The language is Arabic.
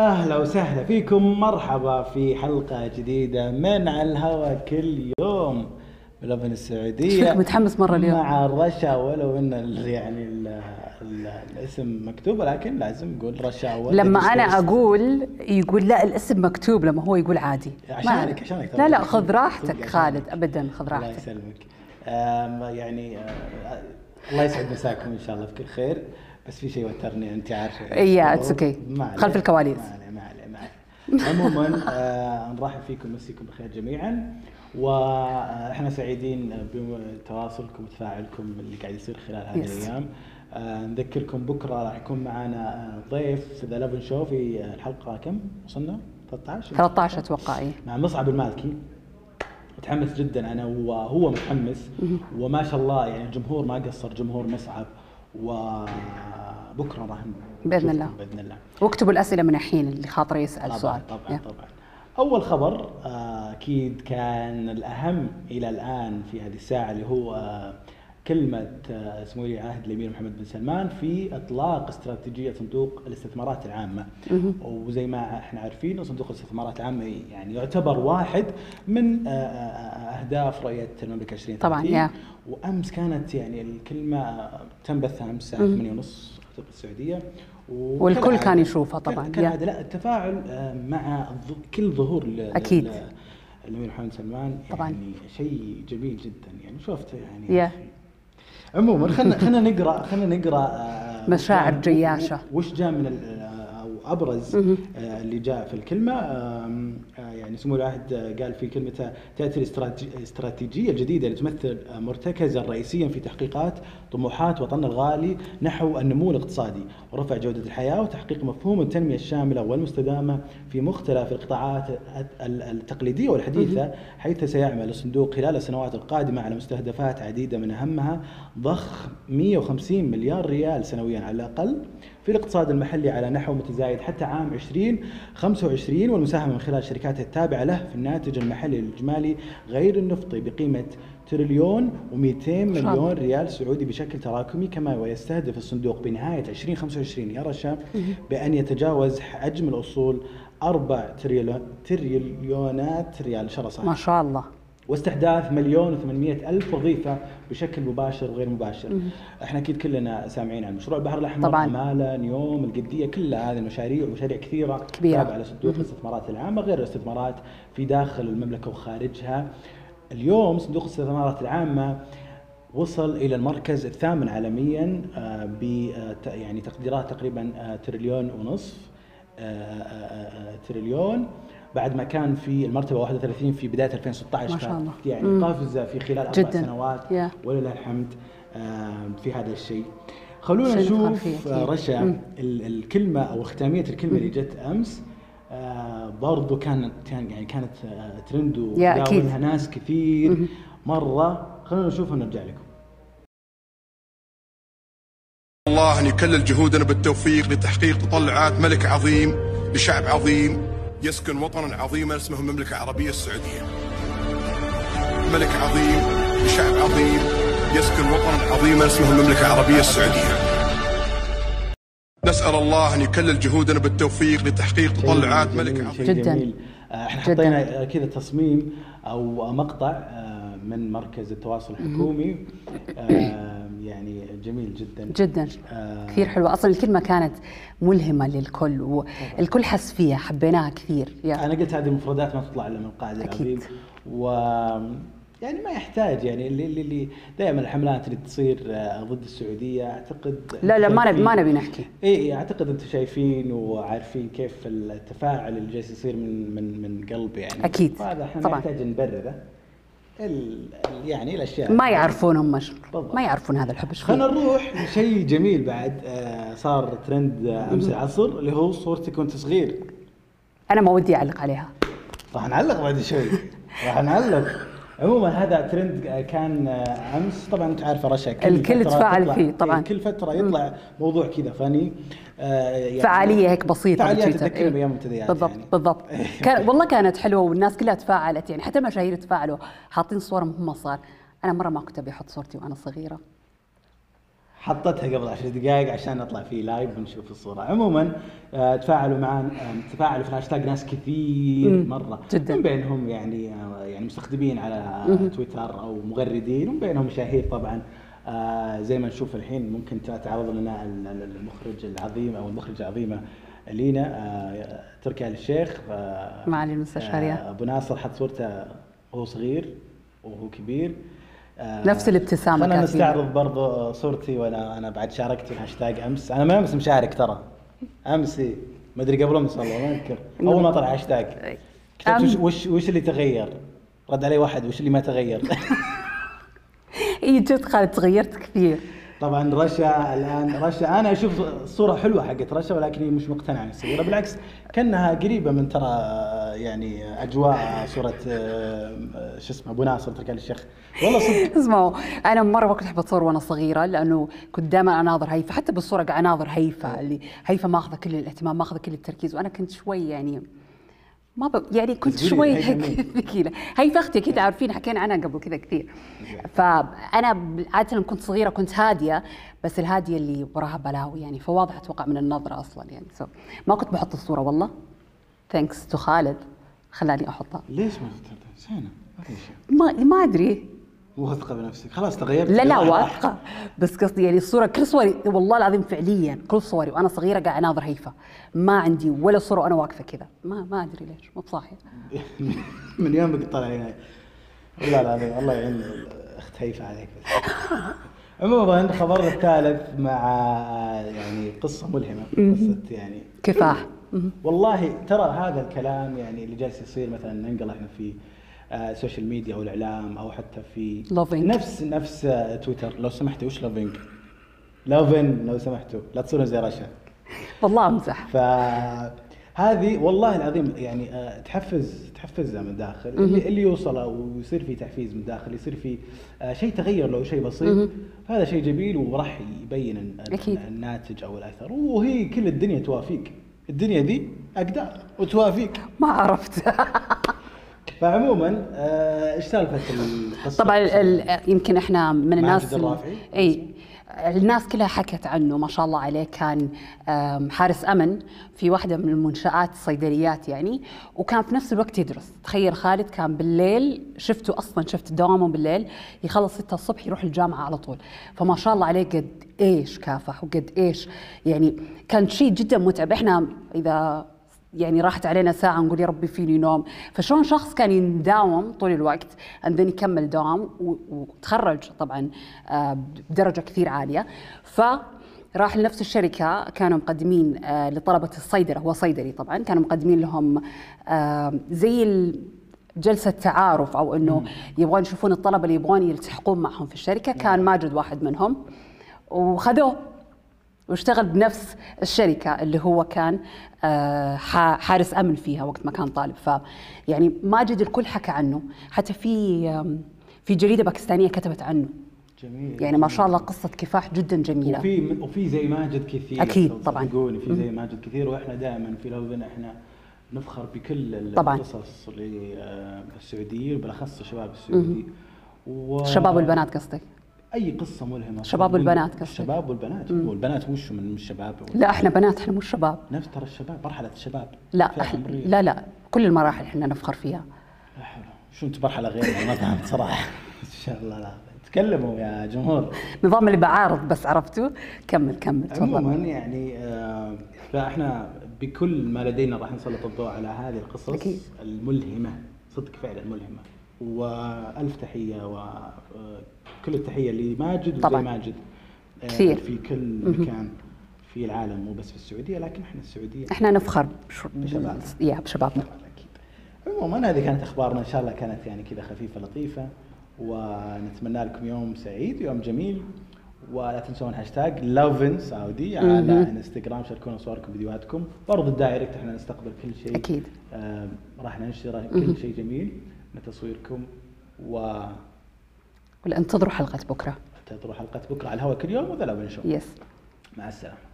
أهلا وسهلا فيكم مرحبا في حلقة جديدة من على الهواء كل يوم بلبن السعودية شوفك متحمس مرة اليوم. مع رشا ولو إن ال- يعني ال ال الاسم مكتوب ولكن لازم نقول رشا لما أنا أقول يقول لا الاسم مكتوب لما هو يقول عادي عشانك. عشانك لا لا. خذ راحتك خالد. ابدا خذ الله راحتك يسلمك آم، يعني الله يسعد مساكم إن شاء الله بكل خير بس في شيء وترني أنت عارفة. okay. ما عليه. خلف الكواليس. ما عليه ما عليه ما عليه عموما آه، نرحب فيكم مسيكم بخير جميعا. وإحنا سعيدين بتواصلكم وتفاعلكم اللي قاعد يصير خلال هذه Yes. الأيام. آه، نذكركم بكرة راح يكون معنا آه، ضيف في ذا 11 شو في آه، الحلقة كم؟ وصلنا؟ 13 13 أتوقع اي مع مصعب المالكي. متحمس جدا أنا وهو متحمس. وما شاء الله يعني الجمهور ما قصر جمهور مصعب. وبكرة راح نشوفكم الله. بإذن الله واكتبوا الأسئلة من الحين اللي خاطر يسأل طبعا سؤال طبعا يا. طبعا أول خبر آه، أكيد كان الأهم إلى الآن في هذه الساعة اللي هو كلمة آه، سمو ولي العهد الأمير محمد بن سلمان في إطلاق استراتيجية صندوق الاستثمارات العامة وزي ما إحنا عارفين صندوق الاستثمارات العامة يعني يعتبر واحد من آه، آه، أهداف رؤية المملكة 2030 طبعاً، يا. وأمس كانت يعني الكلمة تم بثها أمس الساعة 8:30 في السعودية و- والكل كان يشوفها طبعاً، كان- لا التفاعل مع كل ظهور. ل- الأمير محمد سلمان طبعاً. يعني شيء جميل جدا يعني شفته يعني يا. عموما خلينا خلينا نقرا خلينا نقرأ آه، مشاعر جياشة. وش جاء من أبرز آه، اللي جاء في الكلمة. آه، يعني سمو العهد آه، قال في كلمته تأتي الاستراتيجية الجديدة اللي تمثل مرتكزا رئيسيا في تحقيقات طموحات وطننا الغالي نحو النمو الاقتصادي ورفع جودة الحياة وتحقيق مفهوم التنمية الشاملة والمستدامة في مختلف القطاعات ال- التقليدية والحديثة حيث سيعمل الصندوق خلال السنوات القادمة على مستهدفات عديدة من أهمها ضخ 150 مليار ريال سنويا على الأقل. في الاقتصاد المحلي على نحو متزايد حتى عام 2025 والمساهمه من خلال الشركات التابعة له في الناتج المحلي الإجمالي غير النفطي بقيمة تريليون و200 الله. مليون ريال سعودي بشكل تراكمي كما ويستهدف الصندوق بنهاية 2025 يا رشا بأن يتجاوز حجم الأصول 4 تريليون تريليونات ريال. صح. ما شاء الله. واستحداث مليون و800 ألف وظيفة بشكل مباشر وغير مباشر. إحنا أكيد كلنا سامعين عن مشروع البحر الأحمر طبعاً. أمالة نيوم القدية كل هذه المشاريع ومشاريع كثيرة كبيرة. تابعة لصندوق الاستثمارات العامة غير الاستثمارات في داخل المملكة وخارجها. اليوم صندوق الاستثمارات العامة وصل إلى المركز الثامن عالميا آه، ب آه، يعني تقديرات تقريبا آه، تريليون ونصف تريليون. بعد ما كان في المرتبة 31 في بداية 2016 ما شاء الله. يعني مم. قفز في خلال أربع جداً. سنوات يا. ولله الحمد في هذا الشيء خلونا نشوف آه،. رشا مم. ال- الكلمة أو ختاميه الكلمة اللي جت أمس آه، برضو كانت كان يعني كانت آه، ترند. وداولها ناس كثير مرة خلونا نشوفها ونرجع لكم الله أن يكلل جهودنا بالتوفيق لتحقيق تطلعات ملك عظيم لشعب عظيم يسكن وطنا عظيما اسمه المملكة العربية السعودية ملك عظيم لشعب عظيم يسكن وطنا عظيما اسمه المملكة العربية السعودية نسأل الله أن يكلل جهودنا بالتوفيق لتحقيق تطلعات ملك عظيم جداً. جميل آه، إحنا. حطينا كذا تصميم أو مقطع آه، من مركز التواصل الحكومي. يعني جميل جدا. جدا. كثير حلوة. أصلا الكلمة كانت ملهمة للكل والكل حس فيها حبيناها كثير. يا. أنا قلت هذه المفردات ما تطلع إلا من القائد أكيد. العظيم. و يعني ما يحتاج يعني اللي اللي, دائما الحملات اللي تصير آه، ضد السعودية أعتقد لا لا ما نبي ما نبي نحكي. إي أعتقد أنتم شايفين وعارفين كيف التفاعل اللي جالس يصير من من من قلب يعني. أكيد. فهذا إحنا طبعاً. نحتاج نبرره. ال يعني الأشياء. ما يعرفون هم. ما يعرفون هذا الحب. إيش خلينا. نروح لشيء جميل بعد آه، صار ترند آه، أمس العصر اللي هو صورتك وأنت صغير. أنا ما ودي أعلق عليها. راح نعلق بعد شوي. راح نعلق. عموما هذا ترند كان أمس طبعا أنت عارفه رشا كل الكل تفاعل فيه طبعاً. إيه، كل فترة يطلع موضوع كذا فاني آه، يعني فعالية هيك بسيطة فعاليات بتويتر. تذكرني إيه. بأيام المنتديات بالضبط يعني. بالضبط كان والله كانت حلوة والناس كلها تفاعلت يعني حتى المشاهير تفاعلوا حاطين صورهم هم صار أنا مرة ما كنت أبي أحط صورتي وأنا صغيرة حطتها قبل عشر دقائق عشان نطلع فيه لايف ونشوف الصورة عموما آه، تفاعلوا معنا آه، تفاعلوا في الهاشتاج ناس كثير. مرة جداً. من بينهم يعني آه، يعني مستخدمين على تويتر أو مغردين ومن بينهم مشاهير طبعا زي ما نشوف الحين ممكن تعرض لنا ال- ال- المخرج العظيم أو المخرجة العظيمة لينا تركي آل الشيخ معالي المستشار يا. آه، أبو ناصر حط صورته وهو صغير وهو كبير نفس الابتسامة خلينا كانت فيه. نستعرض برضو صورتي وأنا أنا بعد شاركت في الهاشتاج أمس. أنا ما أمس مشارك ترى. أمس. ما أدري قبل امس والله ما أذكر. أول ما طلع هاشتاج. كتبت وش. وش وش اللي تغير؟ رد علي واحد وش اللي ما تغير؟ إي جد خالد تغيرت كثير. طبعا رشا الان رشا أنا أشوف الصورة حلوة حقت رشا ولكن هي مش مقتنعة الصورة بالعكس كأنها قريبة من ترى يعني أجواء صورة آه، شو اسمه أبو ناصر تركي الشيخ. والله صدق. اسمعوا أنا مرة ما كنت أحب أتصور وأنا صغيرة لأنه كنت دائما أناظر هيفا حتى بالصورة قاعد أناظر هيفا اللي هيفا ماخذة كل الاهتمام ماخذة كل التركيز وأنا كنت شوي يعني ما ب... يعني كنت شوي؟ ثقيلة. هيفا أختي أكيد عارفين حكينا عنها قبل كذا كثير. فأنا عادة لما كنت صغيرة كنت هادية بس الهادية اللي وراها بلاوي يعني فواضح أتوقع من النظرة أصلا يعني. so ما كنت بحط الصورة والله. thanks to خالد خلاني أحطها. ليش ما اخترتها زينة ما في شيء. ما ما أدري. واثقة بنفسك. خلاص تغيرت. لا لا. واثقة. بس قصدي يعني الصورة كل صوري والله العظيم فعليا كل صوري وأنا صغيرة قاعد أناظر هيفا ما عندي ولا صورة وأنا واقفة كذا. ما ما أدري ليش مو بصاحيه من يومك طالع هنا والله العظيم الله يعين اخت هيفا عليك. عموما خبرنا الثالث مع يعني قصة ملهمة. قصة يعني كفاح. والله ترى هذا الكلام يعني اللي جالس يصير مثلا ننقل إحنا في آه، ال social media أو الإعلام أو حتى في Loving. نفس نفس آه، تويتر. لو سمحتوا وش Loving؟ Lovin لو سمحتوا. لا تصيرون زي رشا. والله أمزح. فهذه والله العظيم يعني آه، تحفز تحفزها من داخل. اللي, اللي يوصل ويصير في تحفيز من داخل يصير في آه، شيء تغير لو شيء بسيط. هذا شيء جميل وراح يبين. الناتج أو الأثر. وهي كل الدنيا توافيك. الدنيا دي اقدار وتوافيك ما عرفت. فعموما آه، إيش سالفة القصة؟ طبعا يمكن إحنا من الناس؟ إي الناس كلها حكت عنه ما شاء الله عليه. كان حارس أمن في واحدة من المنشآت الصيدليات يعني وكان في نفس الوقت يدرس. تخيل خالد كان بالليل شفته أصلا شفت دوامه بالليل يخلص 6 الصبح يروح الجامعة على طول. فما شاء الله عليه قد إيش كافح وقد إيش. يعني كان شيء جدا متعب. إحنا إذا يعني راحت علينا ساعة نقول يا ربي فيني نوم. فشلون شخص كان يداوم طول الوقت عندن يكمل دوام وتخرج طبعا آه، بدرجة كثير عالية. فراح لنفس الشركة كانوا مقدمين آه، لطلبة الصيدلة. هو صيدلي طبعا. كانوا مقدمين لهم آه، زي جلسة تعارف أو أنه يبغون يشوفون الطلبة اللي يبغون يلتحقون معهم في الشركة. كان ماجد واحد منهم. وخذوه واشتغل بنفس الشركة اللي هو كان آه، حارس أمن فيها وقت ما كان طالب. ف يعني ماجد الكل حكى عنه. حتى في في جريدة باكستانية كتبت عنه. جميل يعني ما شاء الله قصة كفاح جدا جميلة. وفي وفي زي ماجد كثير. أكيد طبعاً. في زي ماجد كثير وإحنا دائما في لوفن إحنا نفخر بكل طبعاً. القصص للسعوديين وبالأخص الشباب السعودي. و... الشباب والبنات قصدك؟ أي قصة ملهمة. الشباب والبنات قصدك. الشباب والبنات. والبنات وش من الشباب؟ لا إحنا بنات إحنا مو شباب. نفس ترى الشباب مرحلة الشباب. لا عمرية. لا لا كل المراحل إحنا نفخر فيها. لا حول. شو انت مرحلة غير ما فهمت صراحة. إن شاء الله لا. تكلموا يا جمهور. نظام اللي بعارض بس عرفتوا؟ كمل كمل عموما يعني آه، فاحنا بكل ما لدينا راح نسلط الضوء على هذه القصص أكيد. الملهمة صدق فعلا ملهمة. وألف تحية وكل التحية لماجد طبعاً. ماجد آه، كثير. في كل مكان في العالم مو بس في السعودية لكن إحنا السعودية. إحنا نفخر بش- بشبابنا. يا بشبابنا. أكيد. عموما هذه كانت أخبارنا. إن شاء الله كانت يعني كذا خفيفة لطيفة. ونتمنى لكم يوم سعيد يوم جميل. ولا تنسون hashtag Lovin Saudi على انستغرام شاركونا صوركم فيديوهاتكم. برضو ال direct إحنا نستقبل كل شيء. أكيد. آه راح ننشر كل شيء جميل. من تصويركم و ولا انتظروا حلقة بكرة. تروح حلقه بكرة على الهواء كل يوم و the Lovin Show yes مع السلامة.